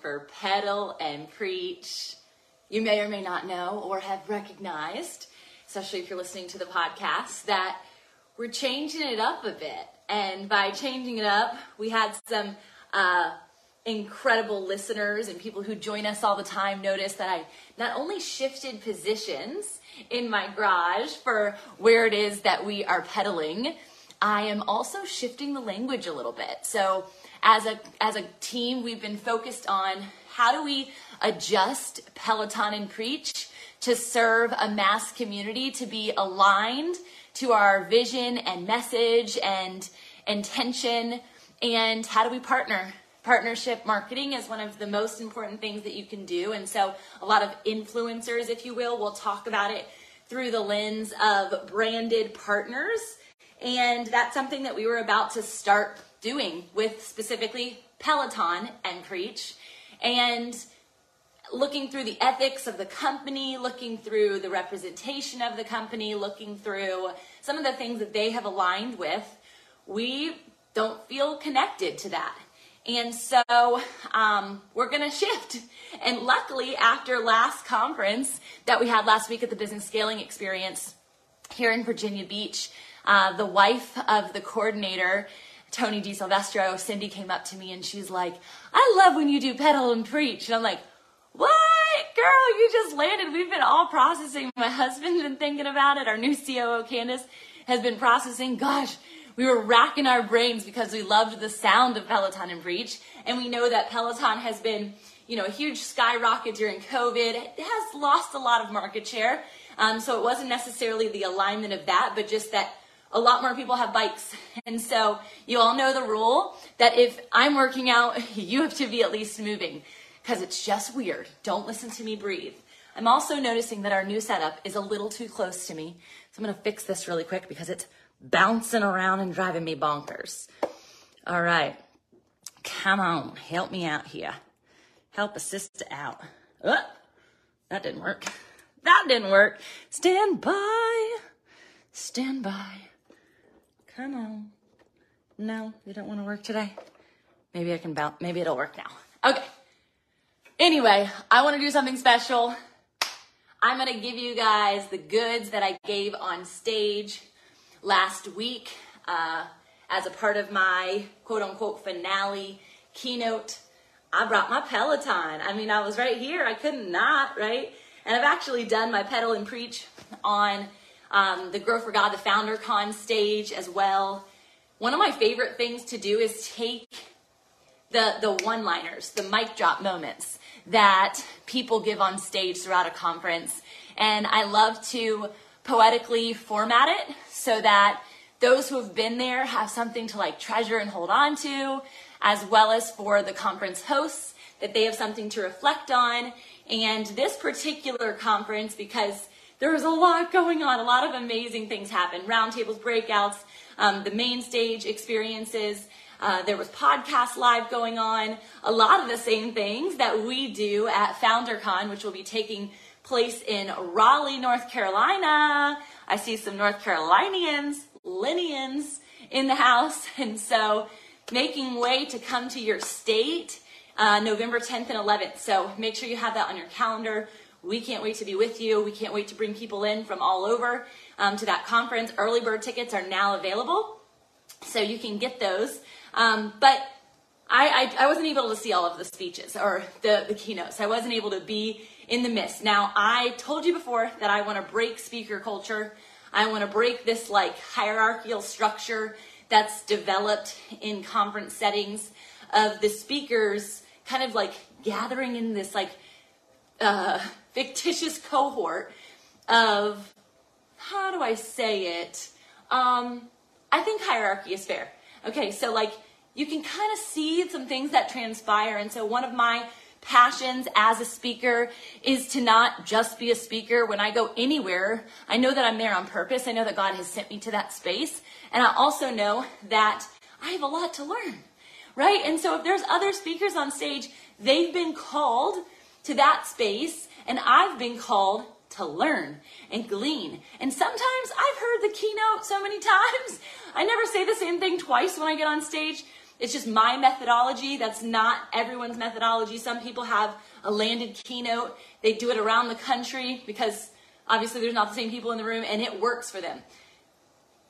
for Pedal and Preach. You may or may not know or have recognized, especially if you're listening to the podcast, that we're changing it up a bit. And by changing it up, we had some uh, incredible listeners and people who join us all the time notice that I not only shifted positions in my garage for where it is that we are pedaling, I am also shifting the language a little bit. So as a as a team, we've been focused on how do we adjust Peloton and Preach to serve a mass community to be aligned to our vision and message and intention and how do we partner? Partnership marketing is one of the most important things that you can do and so a lot of influencers if you will will talk about it through the lens of branded partners and that's something that we were about to start doing with specifically peloton and preach and looking through the ethics of the company, looking through the representation of the company, looking through some of the things that they have aligned with, we don't feel connected to that. And so um, we're going to shift. And luckily, after last conference that we had last week at the Business Scaling Experience here in Virginia Beach, uh, the wife of the coordinator, Tony DiSilvestro, Cindy came up to me and she's like, I love when you do pedal and preach. And I'm like, what? Girl, you just landed. We've been all processing. My husband's been thinking about it. Our new COO, Candace, has been processing. Gosh, we were racking our brains because we loved the sound of Peloton and Preach. And we know that Peloton has been, you know, a huge skyrocket during COVID. It has lost a lot of market share. Um, so it wasn't necessarily the alignment of that, but just that a lot more people have bikes. And so you all know the rule that if I'm working out, you have to be at least moving because it's just weird. Don't listen to me breathe. I'm also noticing that our new setup is a little too close to me. So I'm going to fix this really quick because it's bouncing around and driving me bonkers. All right. Come on. Help me out here. Help a sister out. Oh, that didn't work. That didn't work. Stand by. Stand by. Come on. No, you don't want to work today? Maybe I can bounce. Maybe it'll work now. Okay. Anyway, I want to do something special. I'm going to give you guys the goods that I gave on stage last week uh, as a part of my quote unquote finale keynote. I brought my Peloton. I mean, I was right here. I couldn't not, right? And I've actually done my pedal and preach on um, the Grow for God, the Founder Con stage as well. One of my favorite things to do is take the, the one liners, the mic drop moments that people give on stage throughout a conference. And I love to poetically format it so that those who have been there have something to like treasure and hold on to, as well as for the conference hosts that they have something to reflect on. And this particular conference, because there was a lot going on, a lot of amazing things happened roundtables, breakouts, um, the main stage experiences. Uh, there was podcast live going on, a lot of the same things that we do at FounderCon, which will be taking place in Raleigh, North Carolina. I see some North Carolinians, Linians in the house, and so making way to come to your state uh, November 10th and 11th. So make sure you have that on your calendar. We can't wait to be with you. We can't wait to bring people in from all over um, to that conference. Early bird tickets are now available, so you can get those. Um, but I, I, I, wasn't able to see all of the speeches or the, the keynotes. I wasn't able to be in the midst. Now, I told you before that I want to break speaker culture. I want to break this like hierarchical structure that's developed in conference settings of the speakers kind of like gathering in this like uh, fictitious cohort of how do I say it? Um, I think hierarchy is fair. Okay, so like you can kind of see some things that transpire. And so one of my passions as a speaker is to not just be a speaker. When I go anywhere, I know that I'm there on purpose. I know that God has sent me to that space. And I also know that I have a lot to learn, right? And so if there's other speakers on stage, they've been called to that space and I've been called to learn and glean. And sometimes I've heard the keynote so many times. I never say the same thing twice when I get on stage. It's just my methodology. That's not everyone's methodology. Some people have a landed keynote. They do it around the country because obviously there's not the same people in the room and it works for them.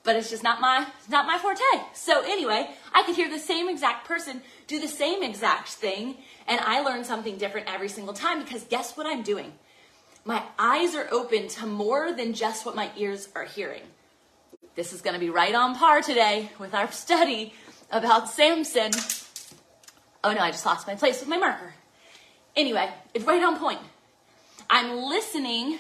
But it's just not my not my forte. So anyway, I could hear the same exact person do the same exact thing and I learn something different every single time because guess what I'm doing? My eyes are open to more than just what my ears are hearing. This is going to be right on par today with our study about Samson. Oh no, I just lost my place with my marker. Anyway, it's right on point. I'm listening,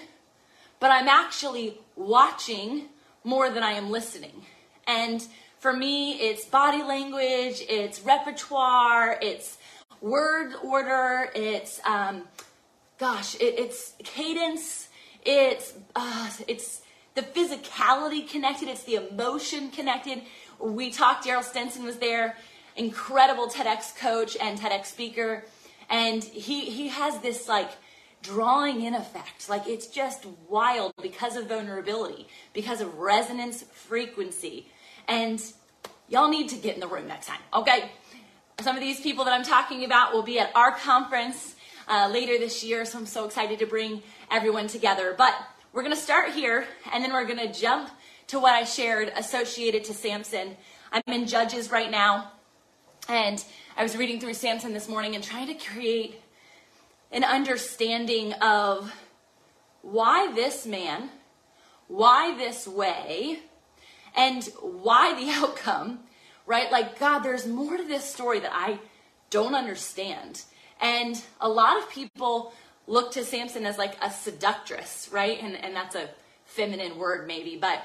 but I'm actually watching more than I am listening. And for me, it's body language, it's repertoire, it's word order, it's, um, gosh, it, it's cadence, it's, uh, it's the physicality connected, it's the emotion connected. We talked, Daryl Stenson was there, incredible TEDx coach and TEDx speaker. And he, he has this like drawing in effect. Like it's just wild because of vulnerability, because of resonance frequency. And y'all need to get in the room next time, okay? Some of these people that I'm talking about will be at our conference uh, later this year, so I'm so excited to bring everyone together. But we're gonna start here, and then we're gonna jump to what I shared associated to Samson. I'm in Judges right now, and I was reading through Samson this morning and trying to create an understanding of why this man, why this way, and why the outcome, right? Like, God, there's more to this story that I don't understand. And a lot of people look to Samson as like a seductress, right? And, and that's a feminine word, maybe, but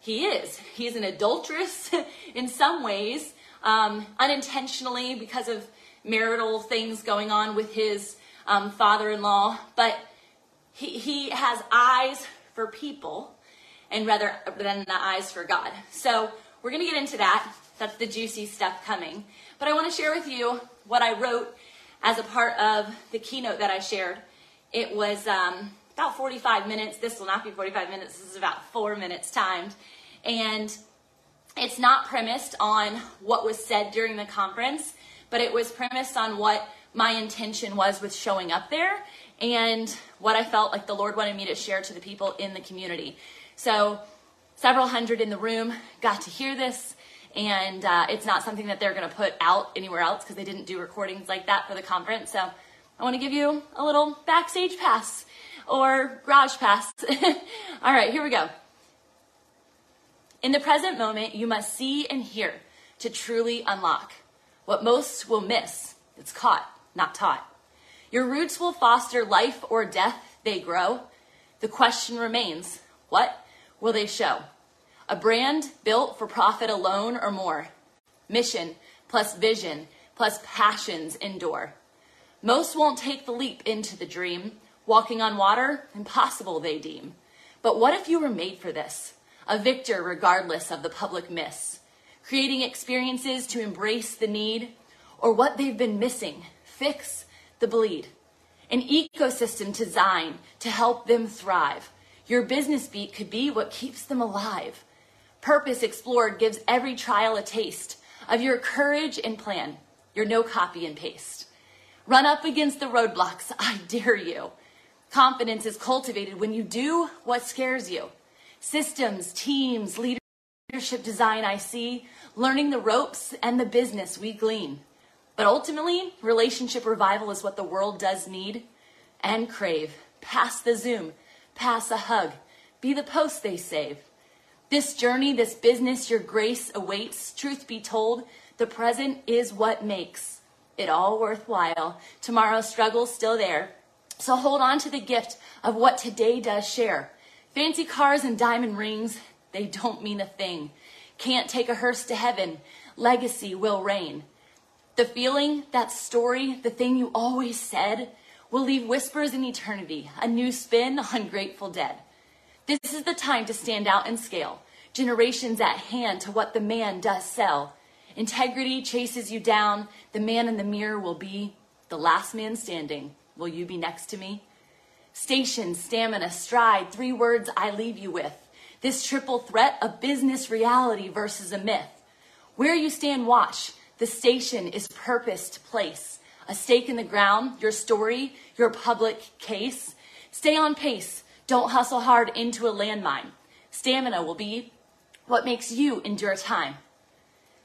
he is. He's an adulteress in some ways, um, unintentionally because of marital things going on with his um, father in law, but he, he has eyes for people and rather than the eyes for God. So we're going to get into that. That's the juicy stuff coming. But I want to share with you what I wrote as a part of the keynote that I shared. It was um, about 45 minutes. This will not be 45 minutes. This is about four minutes timed. And it's not premised on what was said during the conference, but it was premised on what my intention was with showing up there and what I felt like the Lord wanted me to share to the people in the community. So, several hundred in the room got to hear this, and uh, it's not something that they're going to put out anywhere else because they didn't do recordings like that for the conference. So, I want to give you a little backstage pass or garage pass. All right, here we go. In the present moment, you must see and hear to truly unlock. What most will miss, it's caught, not taught. Your roots will foster life or death, they grow. The question remains what will they show? A brand built for profit alone or more. Mission plus vision plus passions endure. Most won't take the leap into the dream. Walking on water, impossible they deem. But what if you were made for this? A victor regardless of the public miss. Creating experiences to embrace the need or what they've been missing. Fix the bleed. An ecosystem designed to help them thrive. Your business beat could be what keeps them alive. Purpose Explored gives every trial a taste of your courage and plan, your no copy and paste. Run up against the roadblocks, I dare you. Confidence is cultivated when you do what scares you. Systems, teams, leadership design I see, learning the ropes and the business we glean. But ultimately, relationship revival is what the world does need and crave. Pass the Zoom, pass a hug, be the post they save. This journey, this business, your grace awaits. Truth be told, the present is what makes it all worthwhile. Tomorrow's struggle's still there. So hold on to the gift of what today does share. Fancy cars and diamond rings, they don't mean a thing. Can't take a hearse to heaven. Legacy will reign. The feeling, that story, the thing you always said, will leave whispers in eternity, a new spin on Grateful Dead. This is the time to stand out and scale. Generations at hand to what the man does sell. Integrity chases you down. The man in the mirror will be the last man standing. Will you be next to me? station, stamina, stride, three words I leave you with. This triple threat of business reality versus a myth. Where you stand, watch. The station is purposed place. A stake in the ground, your story, your public case. Stay on pace. Don't hustle hard into a landmine. Stamina will be what makes you endure time.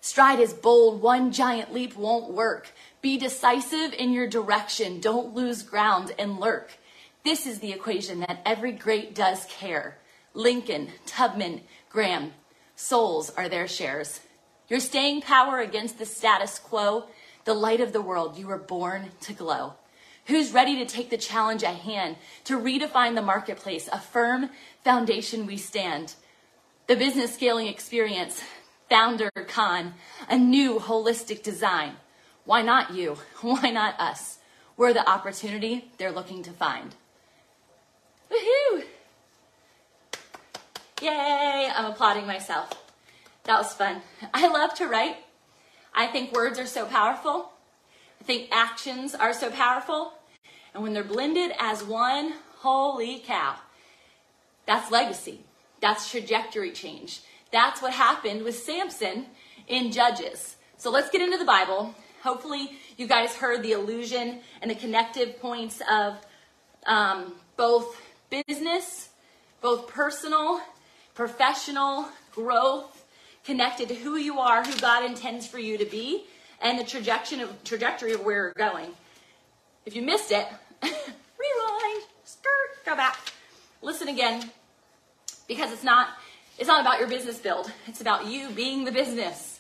Stride is bold, one giant leap won't work. Be decisive in your direction, don't lose ground and lurk. This is the equation that every great does care. Lincoln, Tubman, Graham, souls are their shares. Your staying power against the status quo, the light of the world, you were born to glow. Who's ready to take the challenge at hand to redefine the marketplace, a firm foundation we stand? The business scaling experience, Founder Con, a new holistic design. Why not you? Why not us? We're the opportunity they're looking to find. Woohoo! Yay! I'm applauding myself. That was fun. I love to write. I think words are so powerful. I think actions are so powerful. And when they're blended as one, holy cow. That's legacy. That's trajectory change. That's what happened with Samson in Judges. So let's get into the Bible. Hopefully, you guys heard the illusion and the connective points of um, both business, both personal, professional growth, connected to who you are, who God intends for you to be, and the trajectory of, trajectory of where you're going. If you missed it, rewind, skirt, go back, listen again, because it's not it's not about your business build. It's about you being the business.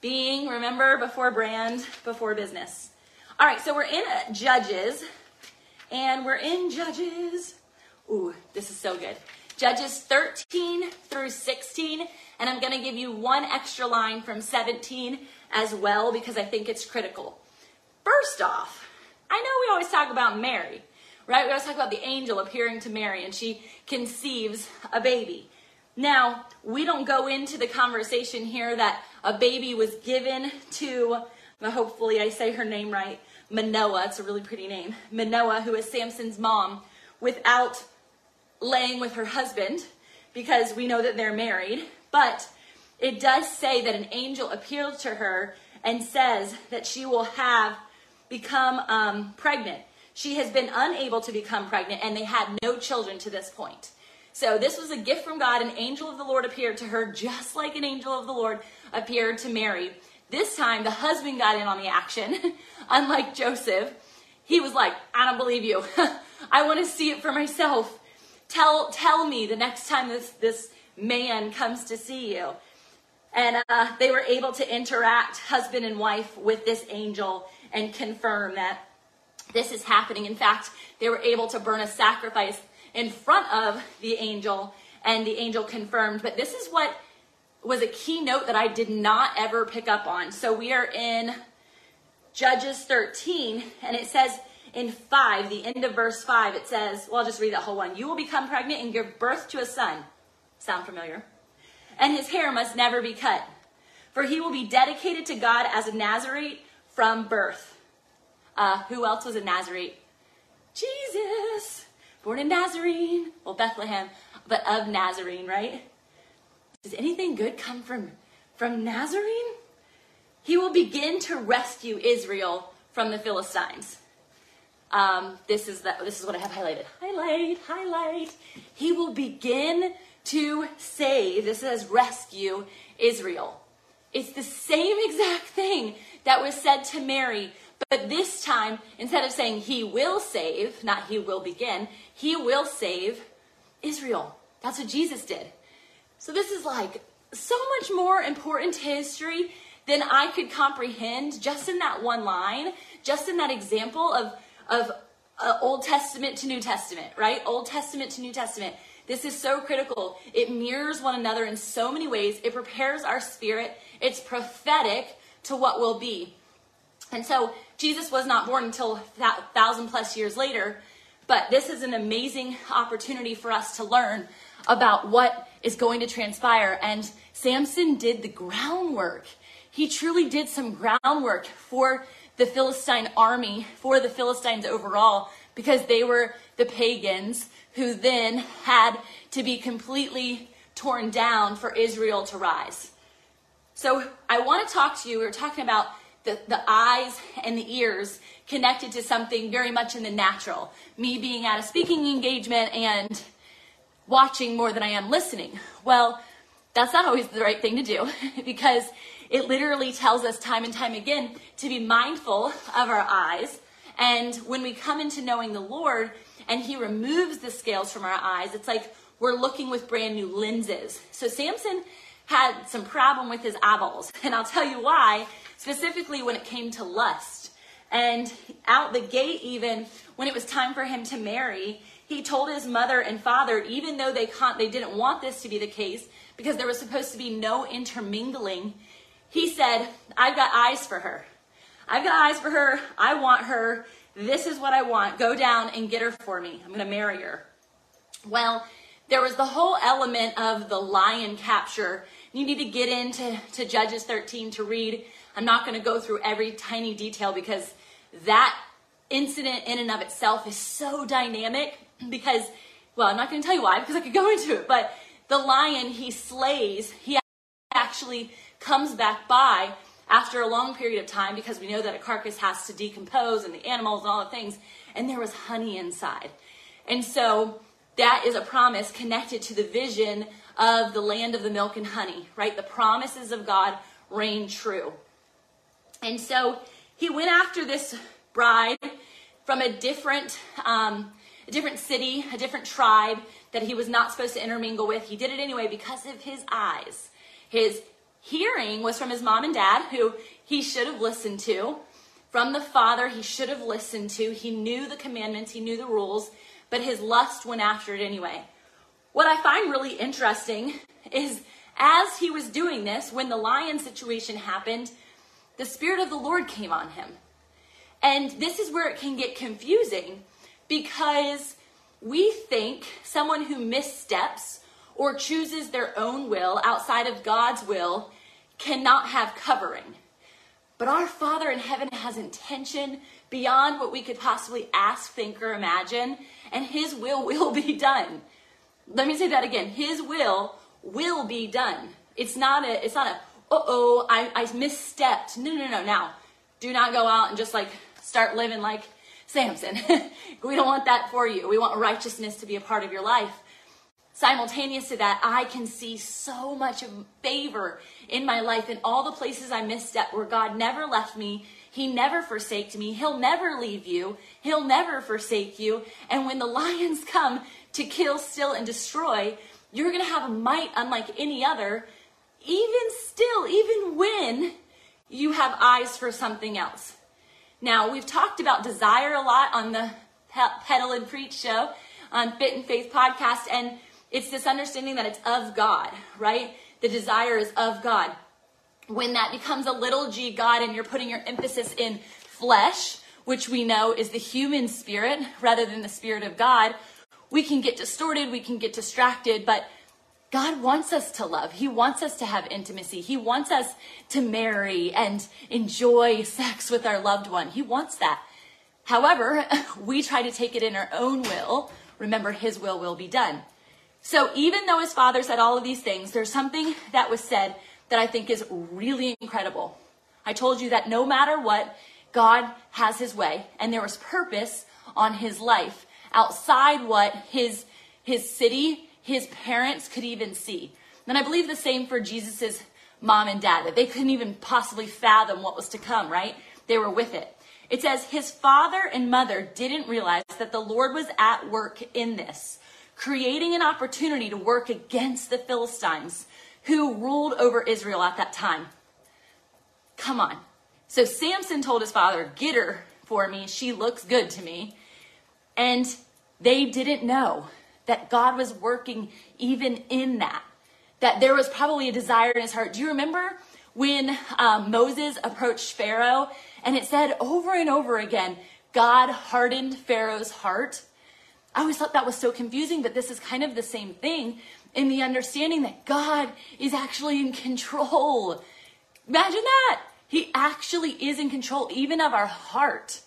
Being, remember, before brand, before business. All right, so we're in uh, Judges, and we're in Judges. Ooh, this is so good. Judges 13 through 16, and I'm going to give you one extra line from 17 as well because I think it's critical. First off, I know we always talk about Mary, right? We always talk about the angel appearing to Mary and she conceives a baby. Now, we don't go into the conversation here that a baby was given to, hopefully I say her name right, Manoah, it's a really pretty name, Manoah, who is Samson's mom, without laying with her husband, because we know that they're married. But it does say that an angel appealed to her and says that she will have become um, pregnant. She has been unable to become pregnant, and they had no children to this point. So this was a gift from God. An angel of the Lord appeared to her just like an angel of the Lord appeared to Mary. This time the husband got in on the action. Unlike Joseph, he was like, I don't believe you. I want to see it for myself. Tell, tell me the next time this, this man comes to see you. And uh, they were able to interact, husband and wife, with this angel and confirm that this is happening. In fact, they were able to burn a sacrifice in front of the angel, and the angel confirmed. But this is what was a key note that I did not ever pick up on. So we are in Judges 13, and it says in 5, the end of verse 5, it says, well, I'll just read that whole one. You will become pregnant and give birth to a son. Sound familiar? And his hair must never be cut, for he will be dedicated to God as a Nazarite from birth. Uh, who else was a Nazarite? Jesus born in Nazarene, well, Bethlehem, but of Nazarene, right? Does anything good come from, from Nazarene? He will begin to rescue Israel from the Philistines. Um, this is the, this is what I have highlighted. Highlight, highlight. He will begin to save. This says rescue Israel. It's the same exact thing that was said to Mary but this time, instead of saying he will save, not he will begin, he will save Israel. That's what Jesus did. So this is like so much more important history than I could comprehend just in that one line, just in that example of, of uh, Old Testament to New Testament, right? Old Testament to New Testament. This is so critical. It mirrors one another in so many ways. It prepares our spirit. It's prophetic to what will be. And so Jesus was not born until thousand plus years later, but this is an amazing opportunity for us to learn about what is going to transpire. And Samson did the groundwork. He truly did some groundwork for the Philistine army, for the Philistines overall, because they were the pagans who then had to be completely torn down for Israel to rise. So I want to talk to you. We are talking about the, the eyes and the ears connected to something very much in the natural. Me being at a speaking engagement and watching more than I am listening. Well, that's not always the right thing to do because it literally tells us time and time again to be mindful of our eyes. And when we come into knowing the Lord and He removes the scales from our eyes, it's like we're looking with brand new lenses. So Samson had some problem with his eyeballs, and I'll tell you why, specifically when it came to lust. And out the gate, even when it was time for him to marry, he told his mother and father, even though they con- they didn't want this to be the case because there was supposed to be no intermingling, he said, "I've got eyes for her. I've got eyes for her. I want her. This is what I want. Go down and get her for me. I'm going to marry her." Well, there was the whole element of the lion capture. You need to get into to Judges 13 to read. I'm not going to go through every tiny detail because that incident in and of itself is so dynamic because well i'm not going to tell you why because i could go into it but the lion he slays he actually comes back by after a long period of time because we know that a carcass has to decompose and the animals and all the things and there was honey inside and so that is a promise connected to the vision of the land of the milk and honey right the promises of god reign true and so he went after this bride from a different um, a different city, a different tribe that he was not supposed to intermingle with. He did it anyway because of his eyes. His hearing was from his mom and dad, who he should have listened to. From the father, he should have listened to. He knew the commandments, he knew the rules, but his lust went after it anyway. What I find really interesting is as he was doing this, when the lion situation happened, the Spirit of the Lord came on him. And this is where it can get confusing because we think someone who missteps or chooses their own will outside of God's will cannot have covering. But our Father in heaven has intention beyond what we could possibly ask, think, or imagine, and His will will be done. Let me say that again. His will will be done. It's not a, it's not a, uh oh, I, I misstepped. No, no, no. Now, do not go out and just like start living like Samson. we don't want that for you. We want righteousness to be a part of your life. Simultaneous to that, I can see so much favor in my life in all the places I misstepped where God never left me. He never forsaked me. He'll never leave you. He'll never forsake you. And when the lions come to kill, steal, and destroy, you're going to have a might unlike any other, even still, even when you have eyes for something else. Now, we've talked about desire a lot on the Pedal and Preach show on Fit and Faith podcast, and it's this understanding that it's of God, right? The desire is of God. When that becomes a little g God and you're putting your emphasis in flesh, which we know is the human spirit rather than the spirit of God, we can get distorted, we can get distracted, but God wants us to love. He wants us to have intimacy. He wants us to marry and enjoy sex with our loved one. He wants that. However, we try to take it in our own will. Remember, His will will be done. So even though His Father said all of these things, there's something that was said that I think is really incredible. I told you that no matter what, God has His way, and there was purpose on His life outside what His His city his parents could even see. And I believe the same for Jesus's mom and dad, that they couldn't even possibly fathom what was to come, right? They were with it. It says, His father and mother didn't realize that the Lord was at work in this, creating an opportunity to work against the Philistines who ruled over Israel at that time. Come on. So Samson told his father, Get her for me. She looks good to me. And they didn't know that God was working even in that. That there was probably a desire in his heart. Do you remember when um, Moses approached Pharaoh and it said over and over again, God hardened Pharaoh's heart? I always thought that was so confusing, but this is kind of the same thing in the understanding that God is actually in control. Imagine that. He actually is in control even of our heart.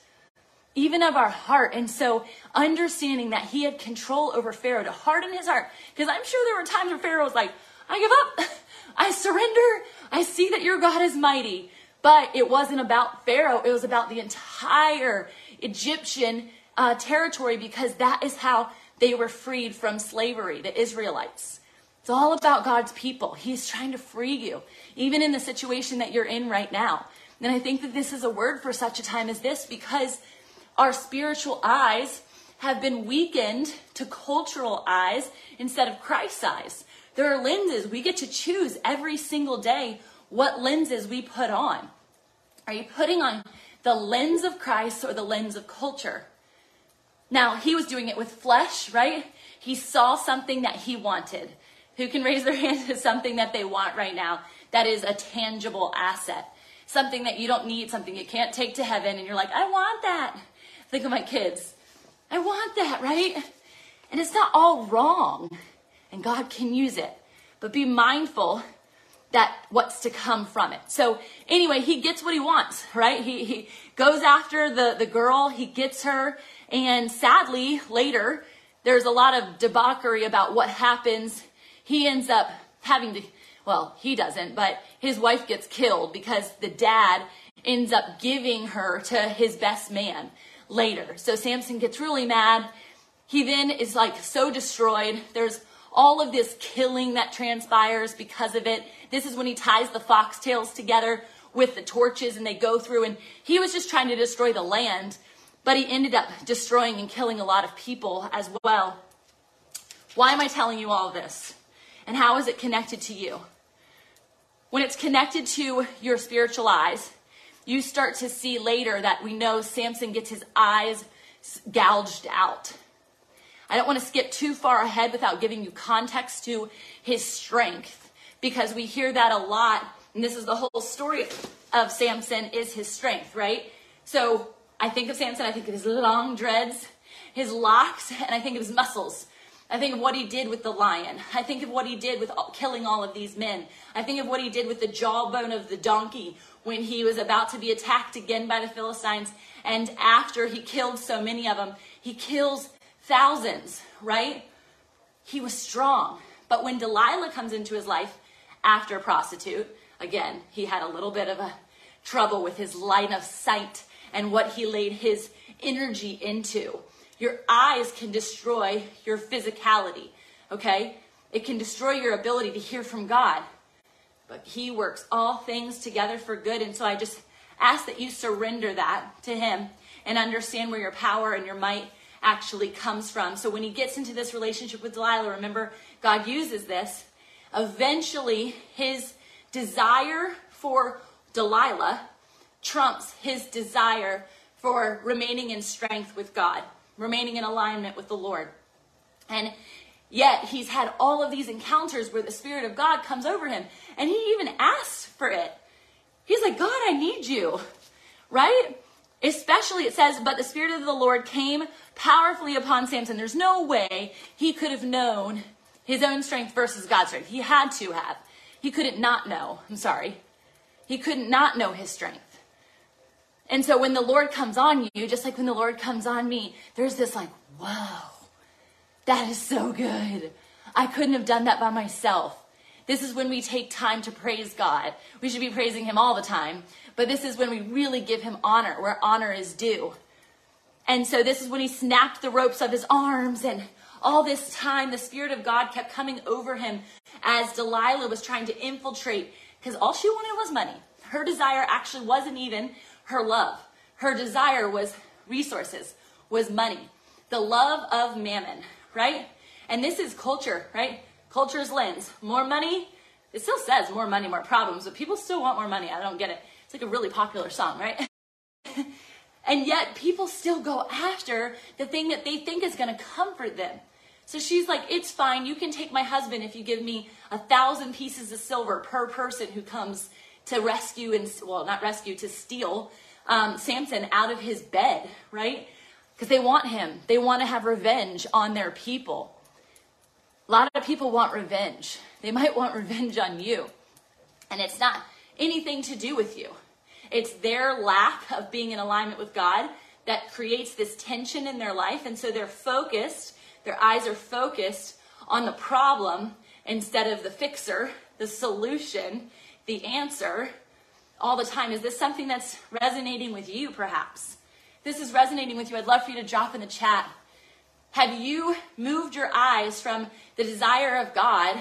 even of our heart. And so understanding that he had control over Pharaoh to harden his heart. Because I'm sure there were times where Pharaoh was like, I give up. I surrender. I see that your God is mighty. But it wasn't about Pharaoh. It was about the entire Egyptian uh, territory because that is how they were freed from slavery, the Israelites. It's all about God's people. He's trying to free you, even in the situation that you're in right now. And I think that this is a word for such a time as this because our spiritual eyes have been weakened to cultural eyes instead of Christ's eyes. There are lenses. We get to choose every single day what lenses we put on. Are you putting on the lens of Christ or the lens of culture? Now, he was doing it with flesh, right? He saw something that he wanted. Who can raise their hand to something that they want right now that is a tangible asset? Something that you don't need, something you can't take to heaven, and you're like, I want that. Think of my kids. I want that, right? And it's not all wrong, and God can use it. But be mindful that what's to come from it. So anyway, he gets what he wants, right? He, he goes after the, the girl, he gets her, and sadly, later, there's a lot of debauchery about what happens. He ends up having to, well, he doesn't, but his wife gets killed because the dad ends up giving her to his best man later. So Samson gets really mad. He then is like so destroyed. There's all of this killing that transpires because of it. This is when he ties the foxtails together with the torches and they go through and he was just trying to destroy the land but he ended up destroying and killing a lot of people as well. Why am I telling you all this? And how is it connected to you? When it's connected to your spiritual eyes, you start to see later that we know Samson gets his eyes gouged out. I don't want to skip too far ahead without giving you context to his strength because we hear that a lot. And this is the whole story of Samson is his strength, right? So I think of Samson, I think of his long dreads, his locks, and I think of his muscles. I think of what he did with the lion. I think of what he did with killing all of these men. I think of what he did with the jawbone of the donkey when he was about to be attacked again by the Philistines. And after he killed so many of them, he kills thousands, right? He was strong. But when Delilah comes into his life after a prostitute, again, he had a little bit of a trouble with his line of sight and what he laid his energy into. Your eyes can destroy your physicality, okay? It can destroy your ability to hear from God. But he works all things together for good. And so I just ask that you surrender that to him and understand where your power and your might actually comes from. So when he gets into this relationship with Delilah, remember, God uses this. Eventually, his desire for Delilah trumps his desire for remaining in strength with God, remaining in alignment with the Lord. And yet he's had all of these encounters where the Spirit of God comes over him and he even asks for it. He's like, God, I need you, right? Especially it says, but the Spirit of the Lord came powerfully upon Samson. There's no way he could have known his own strength versus God's strength. He had to have. He couldn't not know. I'm sorry. He couldn't not know his strength. And so when the Lord comes on you, just like when the Lord comes on me, there's this like, whoa, that is so good. I couldn't have done that by myself. This is when we take time to praise God. We should be praising Him all the time, but this is when we really give Him honor, where honor is due. And so this is when He snapped the ropes of His arms, and all this time the Spirit of God kept coming over him as Delilah was trying to infiltrate, because all she wanted was money. Her desire actually wasn't even her love. Her desire was resources, was money. The love of mammon, right? And this is culture, right? Culture's lens. More money, it still says more money, more problems, but people still want more money. I don't get it. It's like a really popular song, right? and yet people still go after the thing that they think is going to comfort them. So she's like, it's fine. You can take my husband if you give me a thousand pieces of silver per person who comes to rescue and, well, not rescue, to steal um, Samson out of his bed, right? Because they want him. They want to have revenge on their people. A lot of people want revenge. They might want revenge on you. And it's not anything to do with you. It's their lack of being in alignment with God that creates this tension in their life. And so they're focused, their eyes are focused on the problem instead of the fixer, the solution, the answer all the time. Is this something that's resonating with you, perhaps? This is resonating with you, I'd love for you to drop in the chat. Have you moved your eyes from the desire of God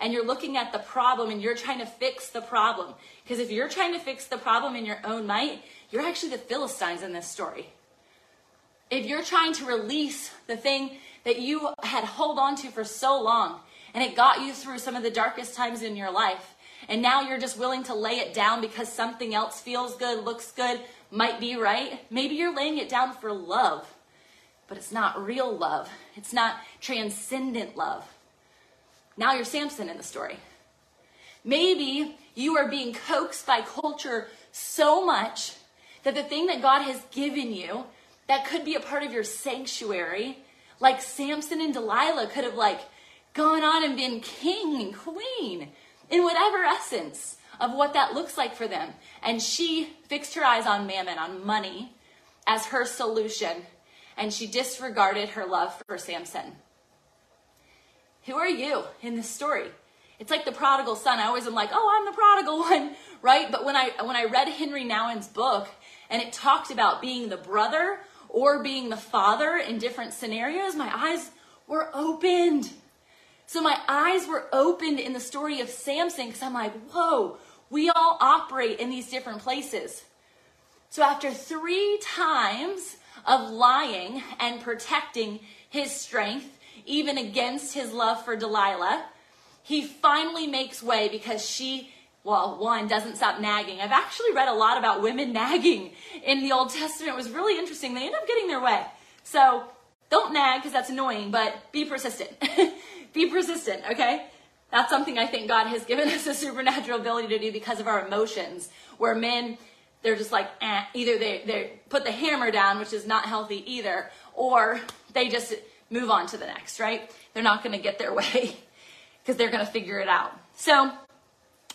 and you're looking at the problem and you're trying to fix the problem? Because if you're trying to fix the problem in your own might, you're actually the Philistines in this story. If you're trying to release the thing that you had hold on to for so long and it got you through some of the darkest times in your life, and now you're just willing to lay it down because something else feels good, looks good, might be right, maybe you're laying it down for love, but it's not real love. It's not transcendent love. Now you're Samson in the story. Maybe you are being coaxed by culture so much that the thing that God has given you that could be a part of your sanctuary, like Samson and Delilah could have like gone on and been king and queen in whatever essence of what that looks like for them. And she fixed her eyes on mammon, on money, as her solution, and she disregarded her love for Samson. Who are you in this story? It's like the prodigal son. I always am like, oh, I'm the prodigal one, right? But when I when I read Henri Nouwen's book and it talked about being the brother or being the father in different scenarios, my eyes were opened. So my eyes were opened in the story of Samson because I'm like, whoa, we all operate in these different places. So after three times of lying and protecting his strength, even against his love for Delilah, he finally makes way because she, well, one, doesn't stop nagging. I've actually read a lot about women nagging in the Old Testament. It was really interesting. They end up getting their way. So don't nag because that's annoying, but be persistent. be persistent, okay? That's something I think God has given us a supernatural ability to do because of our emotions. Where men, they're just like, eh, either they, they put the hammer down, which is not healthy either, or they just move on to the next, right? They're not going to get their way because they're going to figure it out. So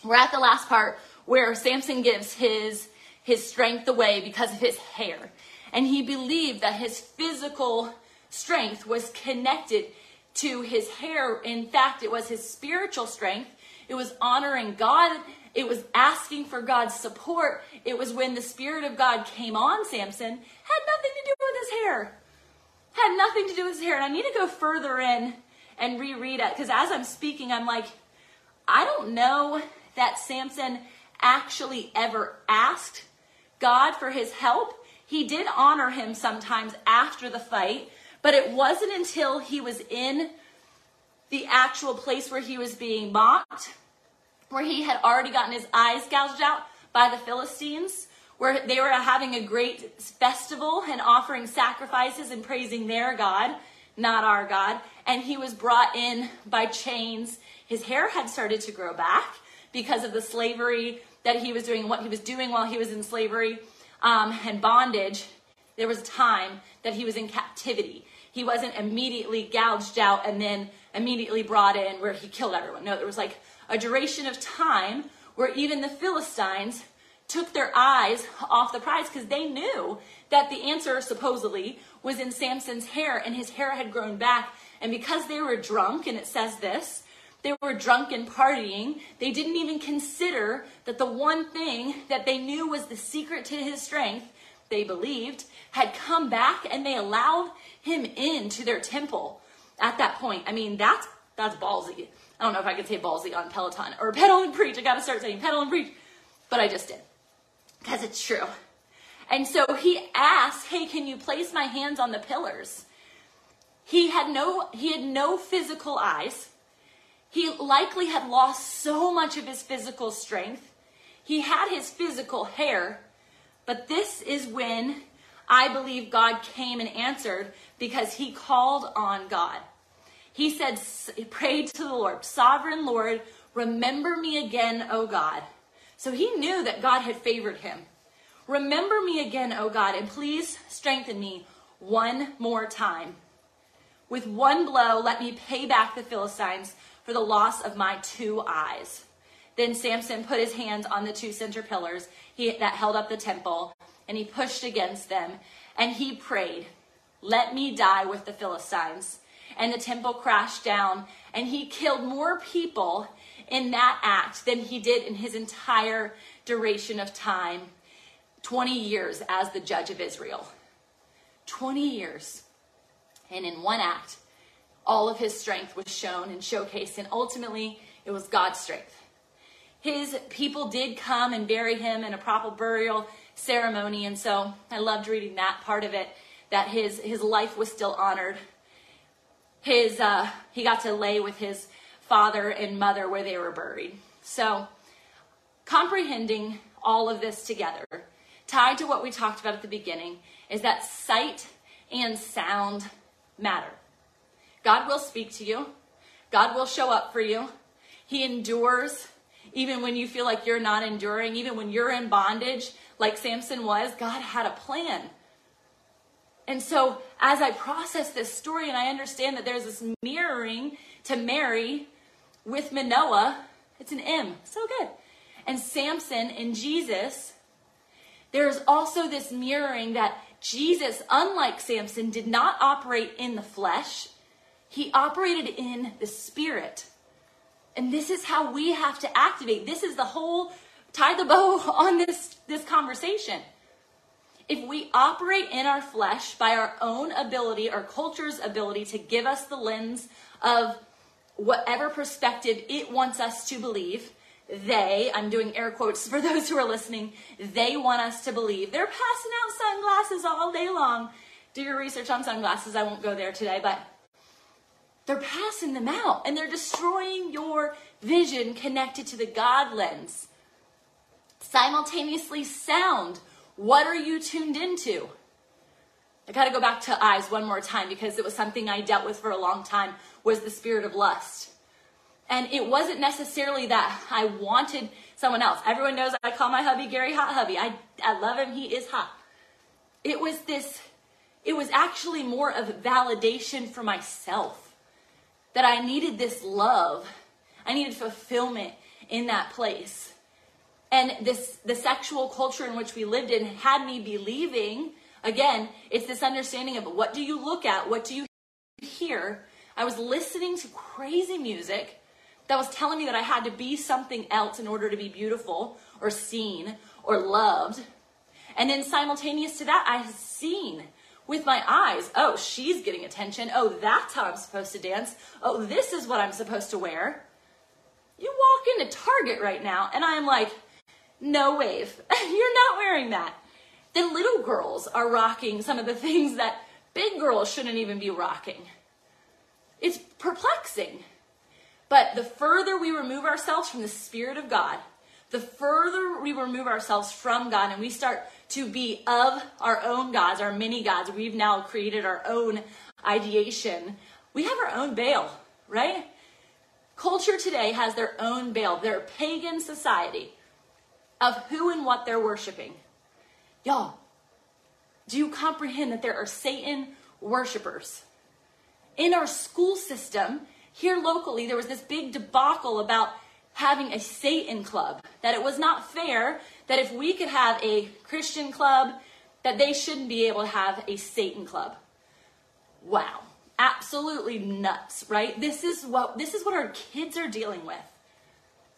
we're at the last part where Samson gives his his strength away because of his hair. And he believed that his physical strength was connected to his hair. In fact, it was his spiritual strength. It was honoring God. It was asking for God's support. It was when the Spirit of God came on Samson, had nothing to do with his hair had nothing to do with his hair. And I need to go further in and reread it because as I'm speaking, I'm like, I don't know that Samson actually ever asked God for his help. He did honor him sometimes after the fight, but it wasn't until he was in the actual place where he was being mocked, where he had already gotten his eyes gouged out by the Philistines, where they were having a great festival and offering sacrifices and praising their God, not our God. And he was brought in by chains. His hair had started to grow back because of the slavery that he was doing, what he was doing while he was in slavery um, and bondage. There was a time that he was in captivity. He wasn't immediately gouged out and then immediately brought in where he killed everyone. No, there was like a duration of time where even the Philistines took their eyes off the prize because they knew that the answer supposedly was in Samson's hair and his hair had grown back. And because they were drunk, and it says this, they were drunk and partying, they didn't even consider that the one thing that they knew was the secret to his strength, they believed, had come back and they allowed him into their temple at that point. I mean, that's that's ballsy. I don't know if I could say ballsy on Peloton or pedal and preach. I got to start saying pedal and preach, but I just did because it's true. And so he asked, "Hey, can you place my hands on the pillars?" He had no he had no physical eyes. He likely had lost so much of his physical strength. He had his physical hair, but this is when I believe God came and answered because he called on God. He said, he prayed to the Lord, Sovereign Lord, remember me again, O God. So he knew that God had favored him. Remember me again, O God, and please strengthen me one more time. With one blow, let me pay back the Philistines for the loss of my two eyes. Then Samson put his hands on the two center pillars he, that held up the temple, and he pushed against them and he prayed, Let me die with the Philistines. And the temple crashed down and he killed more people in that act than he did in his entire duration of time 20 years as the judge of Israel. 20 years. And in one act, all of his strength was shown and showcased, and ultimately, it was God's strength. His people did come and bury him in a proper burial ceremony, and so I loved reading that part of it. That his his life was still honored. His uh, he got to lay with his father and mother where they were buried. So, comprehending all of this together, tied to what we talked about at the beginning, is that sight and sound matter. God will speak to you, God will show up for you. He endures even when you feel like you're not enduring, even when you're in bondage, like Samson was. God had a plan. And so, as I process this story and I understand that there's this mirroring to Mary with Manoah, it's an M. So good. And Samson and Jesus, there's also this mirroring that Jesus, unlike Samson, did not operate in the flesh, he operated in the spirit. And this is how we have to activate. This is the whole tie the bow on this, this conversation. If we operate in our flesh by our own ability, our culture's ability to give us the lens of whatever perspective it wants us to believe, they, I'm doing air quotes for those who are listening, they want us to believe. They're passing out sunglasses all day long. Do your research on sunglasses. I won't go there today, but they're passing them out and they're destroying your vision connected to the God lens. Simultaneously, sound. What are you tuned into? I got to go back to eyes one more time because it was something I dealt with for a long time was the spirit of lust. And it wasn't necessarily that I wanted someone else. Everyone knows I call my hubby Gary Hot Hubby. I, I love him. He is hot. It was this, it was actually more of validation for myself that I needed this love. I needed fulfillment in that place. And this, the sexual culture in which we lived in had me believing, again, it's this understanding of what do you look at? What do you hear? I was listening to crazy music that was telling me that I had to be something else in order to be beautiful or seen or loved. And then simultaneous to that, I had seen with my eyes, oh, she's getting attention. Oh, that's how I'm supposed to dance. Oh, this is what I'm supposed to wear. You walk into Target right now, and I'm like, no wave. You're not wearing that. Then little girls are rocking some of the things that big girls shouldn't even be rocking. It's perplexing. But the further we remove ourselves from the Spirit of God, the further we remove ourselves from God and we start to be of our own gods, our many gods, we've now created our own ideation. We have our own Baal, right? Culture today has their own Baal, their pagan society of who and what they're worshiping. Y'all, do you comprehend that there are Satan worshipers? In our school system, here locally, there was this big debacle about having a Satan club, that it was not fair that if we could have a Christian club, that they shouldn't be able to have a Satan club. Wow. Absolutely nuts, right? This is what this is what our kids are dealing with.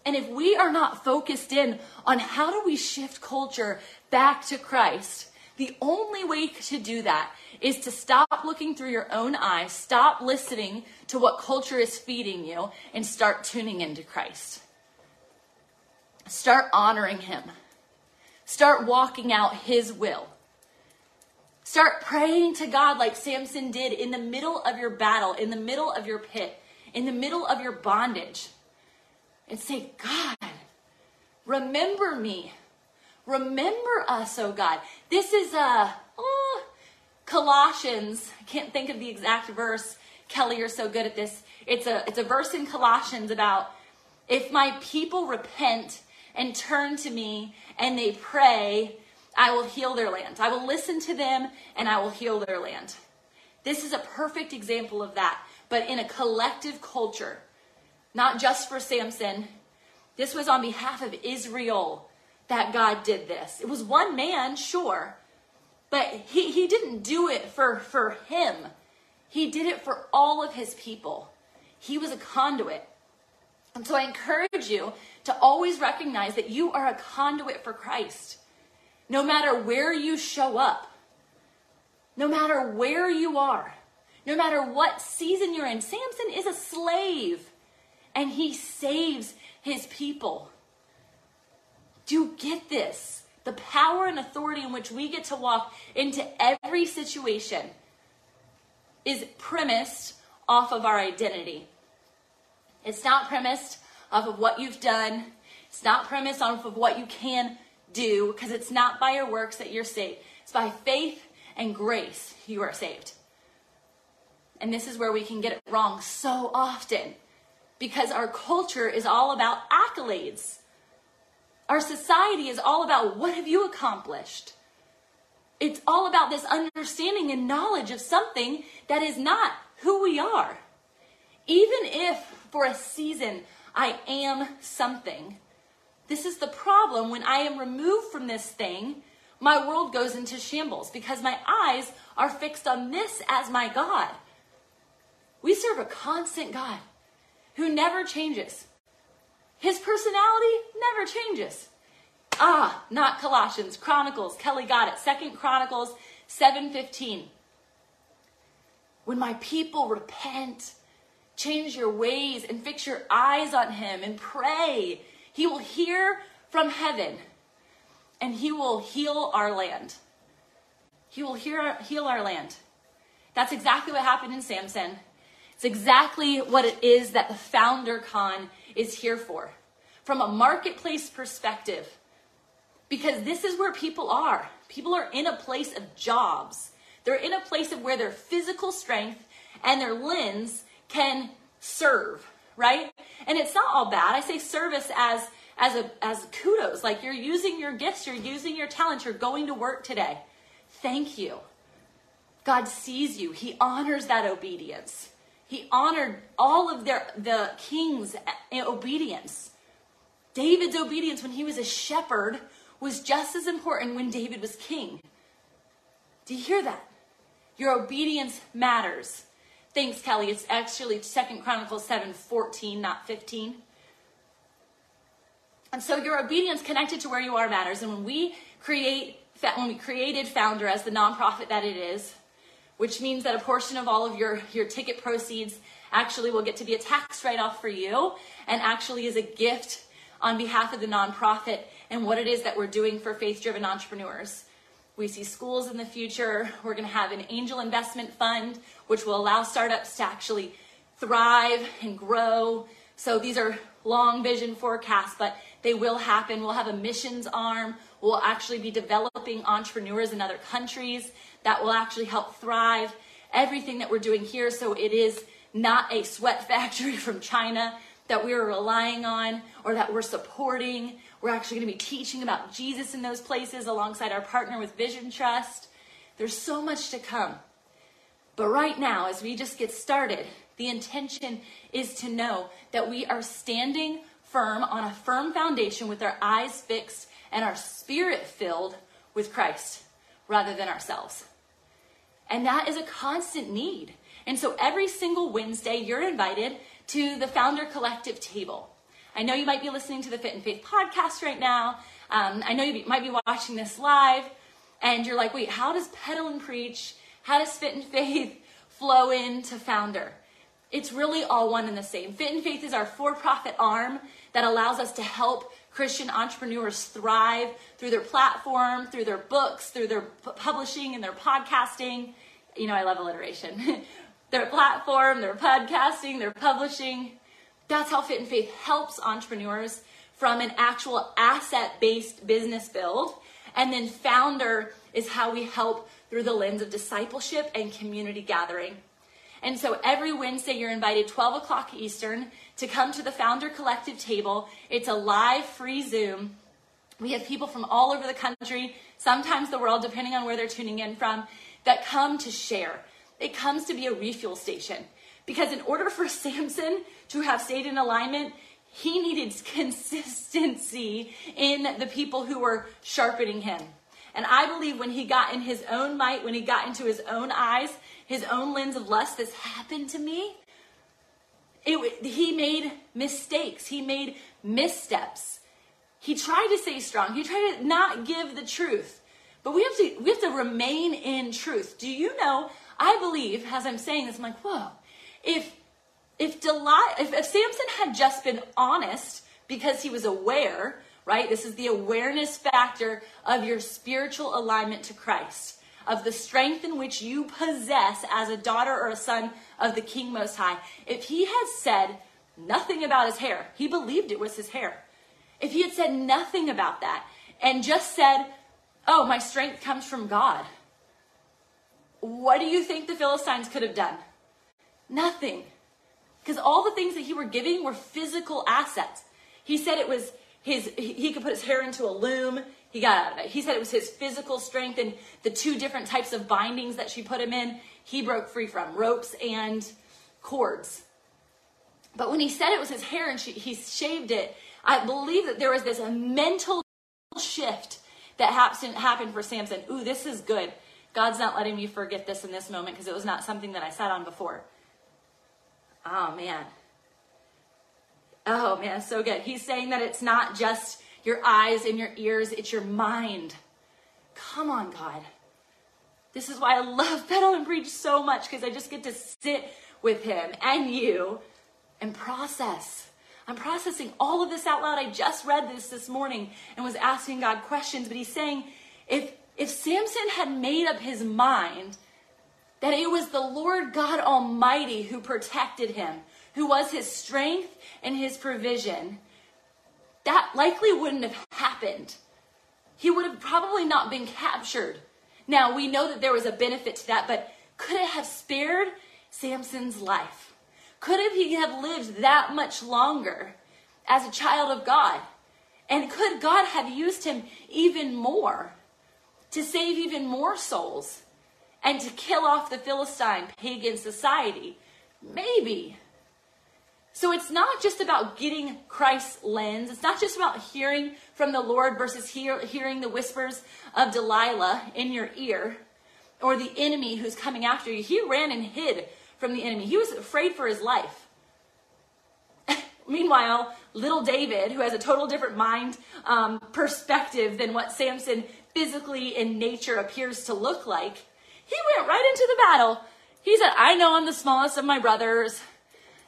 And if we are not focused in on how do we shift culture back to Christ, the only way to do that is to stop looking through your own eyes, stop listening to what culture is feeding you, and start tuning into Christ. Start honoring Him. Start walking out His will. Start praying to God like Samson did in the middle of your battle, in the middle of your pit, in the middle of your bondage. And say, God, remember me. Remember us, oh God. This is a, Colossians, I can't think of the exact verse. Kelly, you're so good at this. It's a it's a verse in Colossians about if my people repent and turn to me and they pray, I will heal their land. I will listen to them and I will heal their land. This is a perfect example of that, but in a collective culture, not just for Samson. This was on behalf of Israel, that God did this. It was one man, sure, but he, he didn't do it for, for him. He did it for all of his people. He was a conduit. And so I encourage you to always recognize that you are a conduit for Christ. No matter where you show up, no matter where you are, no matter what season you're in, Samson is a slave and he saves his people. Do get this? The power and authority in which we get to walk into every situation is premised off of our identity. It's not premised off of what you've done. It's not premised off of what you can do because it's not by your works that you're saved. It's by faith and grace you are saved. And this is where we can get it wrong so often because our culture is all about accolades. Our society is all about what have you accomplished? It's all about this understanding and knowledge of something that is not who we are. Even if for a season I am something, this is the problem when I am removed from this thing, my world goes into shambles because my eyes are fixed on this as my God. We serve a constant God who never changes. His personality never changes. Ah, not Colossians, Chronicles, Kelly got it. Second Chronicles 7:15. When my people repent, change your ways and fix your eyes on him and pray, he will hear from heaven and he will heal our land. He will hear, heal our land. That's exactly what happened in Samson. It's exactly what it is that the founder con is here for. From a marketplace perspective, because this is where people are. People are in a place of jobs. They're in a place of where their physical strength and their lens can serve, right? And it's not all bad. I say service as as a as kudos. Like you're using your gifts, you're using your talents, you're going to work today. Thank you. God sees you. He honors that obedience. He honored all of their the king's eh, obedience. David's obedience when he was a shepherd was just as important when David was king. Do you hear that? Your obedience matters. Thanks, Kelly. It's actually Second Chronicles 7 14, not 15. And so your obedience connected to where you are matters. And when we create, when we created Founder as the nonprofit that it is, which means that a portion of all of your, your ticket proceeds actually will get to be a tax write off for you and actually is a gift on behalf of the nonprofit and what it is that we're doing for faith driven entrepreneurs. We see schools in the future. We're going to have an angel investment fund, which will allow startups to actually thrive and grow. So these are long vision forecasts, but they will happen. We'll have a missions arm. We'll actually be developing entrepreneurs in other countries that will actually help thrive everything that we're doing here. So it is not a sweat factory from China that we are relying on or that we're supporting. We're actually going to be teaching about Jesus in those places alongside our partner with Vision Trust. There's so much to come. But right now, as we just get started, the intention is to know that we are standing firm on a firm foundation with our eyes fixed and our spirit filled with Christ rather than ourselves. And that is a constant need. And so every single Wednesday, you're invited to the Founder Collective table. I know you might be listening to the Fit and Faith podcast right now. Um, I know you might be watching this live, and you're like, wait, how does Pedal and Preach, how does Fit and Faith flow into Founder? It's really all one and the same. Fit and Faith is our for profit arm that allows us to help Christian entrepreneurs thrive through their platform, through their books, through their publishing and their podcasting. You know, I love alliteration. their platform, their podcasting, their publishing. That's how Fit and Faith helps entrepreneurs from an actual asset based business build. And then Founder is how we help through the lens of discipleship and community gathering. And so every Wednesday, you're invited 12 o'clock Eastern to come to the Founder Collective table. It's a live free Zoom. We have people from all over the country, sometimes the world, depending on where they're tuning in from, that come to share. It comes to be a refuel station. Because in order for Samson to have stayed in alignment, he needed consistency in the people who were sharpening him. And I believe when he got in his own might, when he got into his own eyes, his own lens of lust, this happened to me. It, he made mistakes. He made missteps. He tried to stay strong. He tried to not give the truth. But we have to we have to remain in truth. Do you know? I believe, as I'm saying this, I'm like, whoa. If if Delilah, if, if Samson had just been honest because he was aware, right? This is the awareness factor of your spiritual alignment to Christ, of the strength in which you possess as a daughter or a son of the King Most High. If he had said nothing about his hair, he believed it was his hair. If he had said nothing about that and just said, Oh, my strength comes from God, what do you think the Philistines could have done? Nothing. Because all the things that he were giving were physical assets. He said it was his, he could put his hair into a loom. He got out of it. He said it was his physical strength and the two different types of bindings that she put him in, he broke free from ropes and cords. But when he said it was his hair and she, he shaved it, I believe that there was this mental shift that happened for Samson. Ooh, this is good. God's not letting me forget this in this moment because it was not something that I sat on before. Oh, man. Oh, man, so good. He's saying that it's not just your eyes and your ears, it's your mind. Come on, God. This is why I love Pedal and Preach so much because I just get to sit with him and you and process. I'm processing all of this out loud. I just read this this morning and was asking God questions, but he's saying if if Samson had made up his mind that it was the Lord God Almighty who protected him, who was his strength and his provision, that likely wouldn't have happened. He would have probably not been captured. Now, we know that there was a benefit to that, but could it have spared Samson's life? Could he have lived that much longer as a child of God? And could God have used him even more to save even more souls? and to kill off the Philistine pagan society? Maybe. So it's not just about getting Christ's lens. It's not just about hearing from the Lord versus hear, hearing the whispers of Delilah in your ear or the enemy who's coming after you. He ran and hid from the enemy. He was afraid for his life. Meanwhile, little David, who has a total different mind um, perspective than what Samson physically in nature appears to look like, he went right into the battle. He said, I know I'm the smallest of my brothers.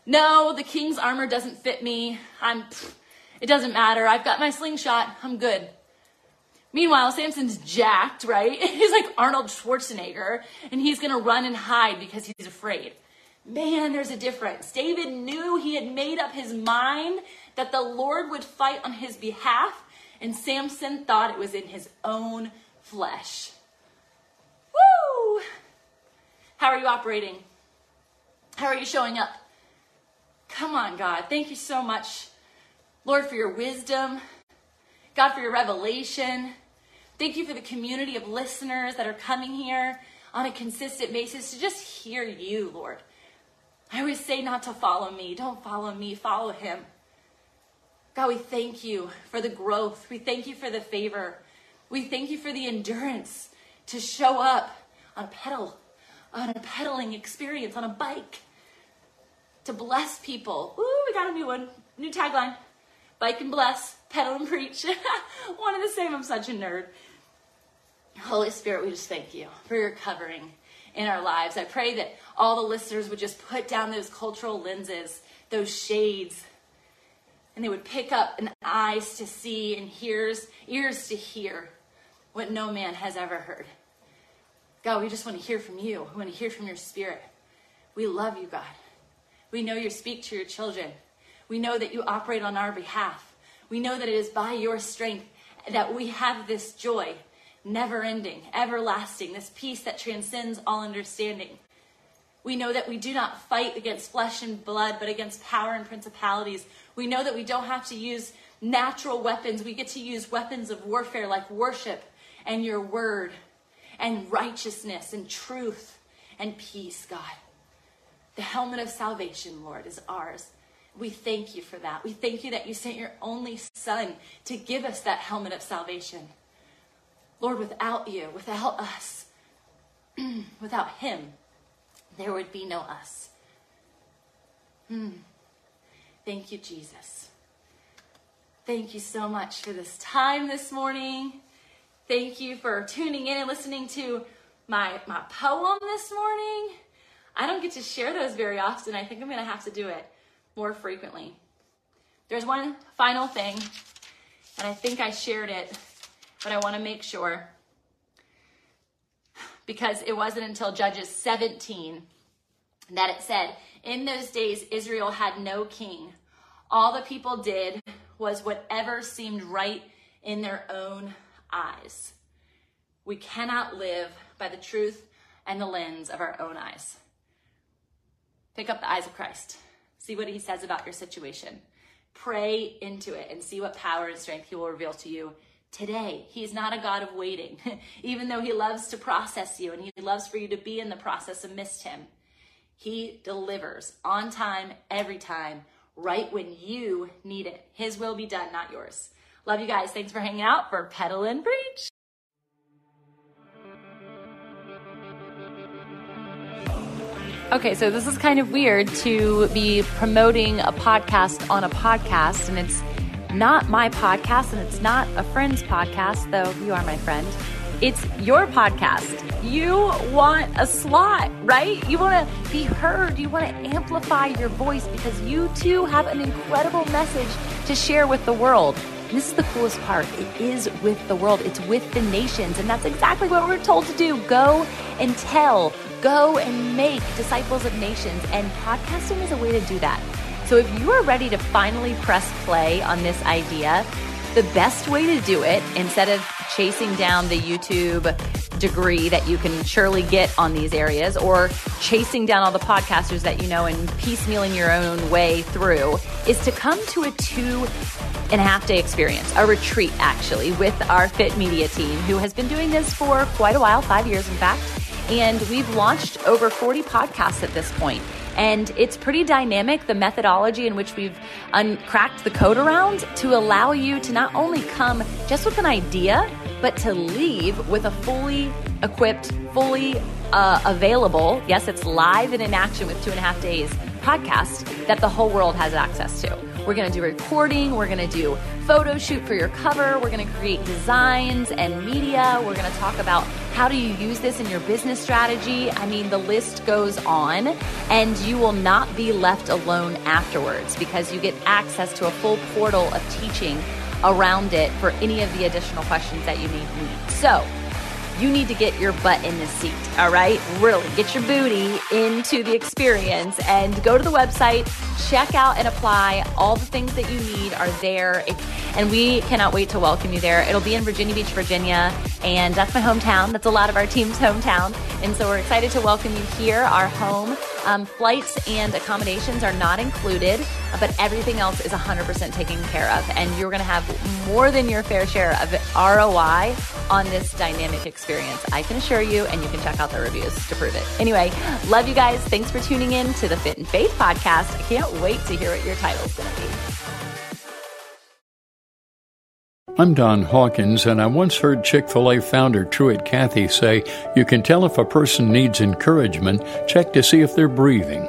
No, the king's armor doesn't fit me. I'm, it doesn't matter. I've got my slingshot. I'm good. Meanwhile, Samson's jacked, right? He's like Arnold Schwarzenegger, and he's gonna run and hide because he's afraid. Man, there's a difference. David knew he had made up his mind that the Lord would fight on his behalf, and Samson thought it was in his own flesh. Woo! How are you operating? How are you showing up? Come on, God. Thank you so much, Lord, for your wisdom. God, for your revelation. Thank you for the community of listeners that are coming here on a consistent basis to just hear you, Lord. I always say not to follow me. Don't follow me, follow him. God, we thank you for the growth. We thank you for the favor. We thank you for the endurance to show up on a pedal on a pedaling experience on a bike to bless people. Ooh, we got a new one, new tagline. Bike and bless, pedal and preach. one and the same. I'm such a nerd. Holy Spirit, we just thank you for your covering in our lives. I pray that all the listeners would just put down those cultural lenses, those shades, and they would pick up an eyes to see and ears, ears to hear what no man has ever heard. God, we just want to hear from you. We want to hear from your spirit. We love you, God. We know you speak to your children. We know that you operate on our behalf. We know that it is by your strength that we have this joy, never ending, everlasting, this peace that transcends all understanding. We know that we do not fight against flesh and blood, but against power and principalities. We know that we don't have to use natural weapons. We get to use weapons of warfare like worship and your word and righteousness and truth and peace, God. The helmet of salvation, Lord, is ours. We thank you for that. We thank you that you sent your only Son to give us that helmet of salvation. Lord, without you, without us, without Him, there would be no us. Hmm. Thank you, Jesus. Thank you so much for this time this morning. Thank you for tuning in and listening to my, my poem this morning. I don't get to share those very often. I think I'm going to have to do it more frequently. There's one final thing, and I think I shared it, but I want to make sure because it wasn't until Judges 17 that it said, In those days, Israel had no king. All the people did was whatever seemed right in their own eyes. We cannot live by the truth and the lens of our own eyes. Pick up the eyes of Christ. See what he says about your situation. Pray into it and see what power and strength he will reveal to you today. He is not a God of waiting, even though he loves to process you and he loves for you to be in the process amidst him. He delivers on time, every time, right when you need it. His will be done, not yours. Love you guys. Thanks for hanging out for Pedal and Preach. Okay, so this is kind of weird to be promoting a podcast on a podcast, and it's not my podcast and it's not a friend's podcast, though you are my friend. It's your podcast. You want a slot, right? You want to be heard. You want to amplify your voice because you too have an incredible message to share with the world. And this is the coolest part. It is with the world, it's with the nations. And that's exactly what we're told to do go and tell Go and make disciples of nations. And podcasting is a way to do that. So if you are ready to finally press play on this idea, the best way to do it, instead of chasing down the YouTube degree that you can surely get on these areas or chasing down all the podcasters that you know and piecemealing your own way through, is to come to a two and a half day experience, a retreat actually, with our Fit Media team who has been doing this for quite a while, five years in fact and we've launched over 40 podcasts at this point. And it's pretty dynamic, the methodology in which we've uncracked the code around to allow you to not only come just with an idea, but to leave with a fully equipped, fully uh, available, yes, it's live and in action with two and a half days podcast that the whole world has access to. We're going to do recording. We're going to do photo shoot for your cover. We're going to create designs and media. We're going to talk about how do you use this in your business strategy. I mean, the list goes on, and you will not be left alone afterwards because you get access to a full portal of teaching around it for any of the additional questions that you may need. So, you need to get your butt in the seat, all right? Really, get your booty into the experience and go to the website, check out and apply. All the things that you need are there. And we cannot wait to welcome you there. It'll be in Virginia Beach, Virginia, and that's my hometown. That's a lot of our team's hometown. And so we're excited to welcome you here, our home. Um, flights and accommodations are not included, but everything else is 100% taken care of. And you're going to have more than your fair share of ROI on this dynamic experience. I can assure you, and you can check out the reviews to prove it. Anyway, love you guys. Thanks for tuning in to the Fit and Faith podcast. I can't wait to hear what your title's going to be. I'm Don Hawkins, and I once heard Chick fil A founder Truett Cathy say, You can tell if a person needs encouragement, check to see if they're breathing.